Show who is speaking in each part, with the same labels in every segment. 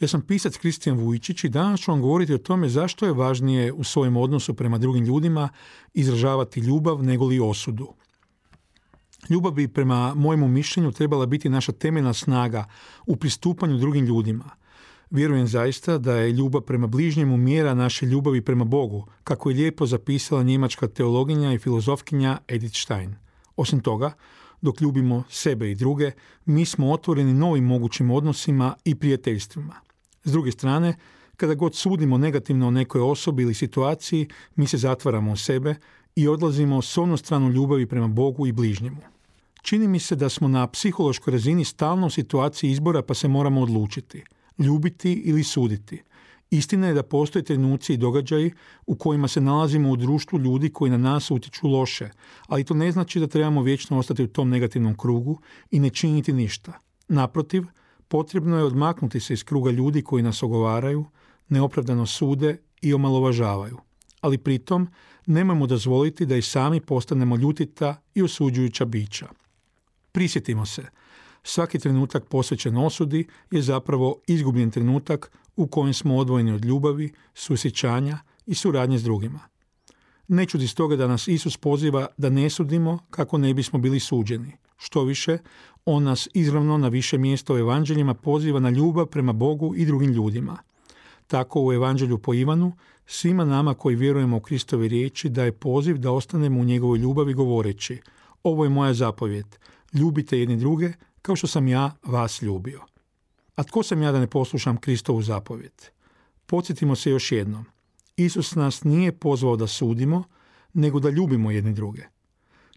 Speaker 1: Ja sam pisac Kristijan Vujčić i danas ću vam govoriti o tome zašto je važnije u svojem odnosu prema drugim ljudima izražavati ljubav nego li osudu. Ljubav bi prema mojemu mišljenju trebala biti naša temeljna snaga u pristupanju drugim ljudima. Vjerujem zaista da je ljubav prema bližnjemu mjera naše ljubavi prema Bogu, kako je lijepo zapisala njemačka teologinja i filozofkinja Edith Stein. Osim toga, dok ljubimo sebe i druge, mi smo otvoreni novim mogućim odnosima i prijateljstvima. S druge strane, kada god sudimo negativno o nekoj osobi ili situaciji, mi se zatvaramo u sebe i odlazimo s onu stranu ljubavi prema Bogu i bližnjemu. Čini mi se da smo na psihološkoj razini stalno u situaciji izbora pa se moramo odlučiti. Ljubiti ili suditi. Istina je da postoje trenuci i događaji u kojima se nalazimo u društvu ljudi koji na nas utječu loše, ali to ne znači da trebamo vječno ostati u tom negativnom krugu i ne činiti ništa. Naprotiv, potrebno je odmaknuti se iz kruga ljudi koji nas ogovaraju, neopravdano sude i omalovažavaju. Ali pritom nemojmo dozvoliti da i sami postanemo ljutita i osuđujuća bića. Prisjetimo se, svaki trenutak posvećen osudi je zapravo izgubljen trenutak u kojem smo odvojeni od ljubavi, susjećanja i suradnje s drugima. Ne čudi stoga da nas Isus poziva da ne sudimo kako ne bismo bili suđeni. Što više, on nas izravno na više mjesto u evanđeljima poziva na ljubav prema Bogu i drugim ljudima. Tako u evanđelju po Ivanu, svima nama koji vjerujemo u Kristovi riječi da je poziv da ostanemo u njegovoj ljubavi govoreći ovo je moja zapovjed, ljubite jedni druge kao što sam ja vas ljubio. A tko sam ja da ne poslušam Kristovu zapovjed? Podsjetimo se još jednom. Isus nas nije pozvao da sudimo, nego da ljubimo jedni druge.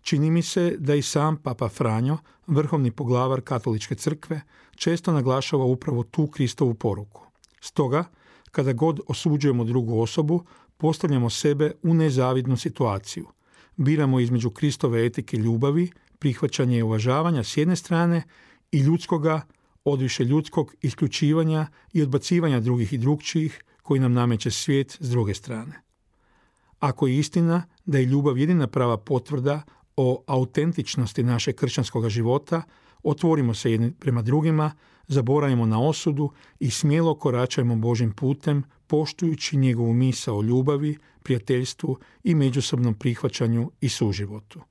Speaker 1: Čini mi se da i sam Papa Franjo, vrhovni poglavar katoličke crkve, često naglašava upravo tu Kristovu poruku. Stoga, kada god osuđujemo drugu osobu, postavljamo sebe u nezavidnu situaciju. Biramo između Kristove etike ljubavi, prihvaćanja i uvažavanja s jedne strane i ljudskoga, odviše ljudskog isključivanja i odbacivanja drugih i drugčijih koji nam nameće svijet s druge strane. Ako je istina da je ljubav jedina prava potvrda o autentičnosti našeg kršćanskog života, otvorimo se jedni prema drugima, zaboravimo na osudu i smjelo koračajmo Božim putem, poštujući njegovu misa o ljubavi, prijateljstvu i međusobnom prihvaćanju i suživotu.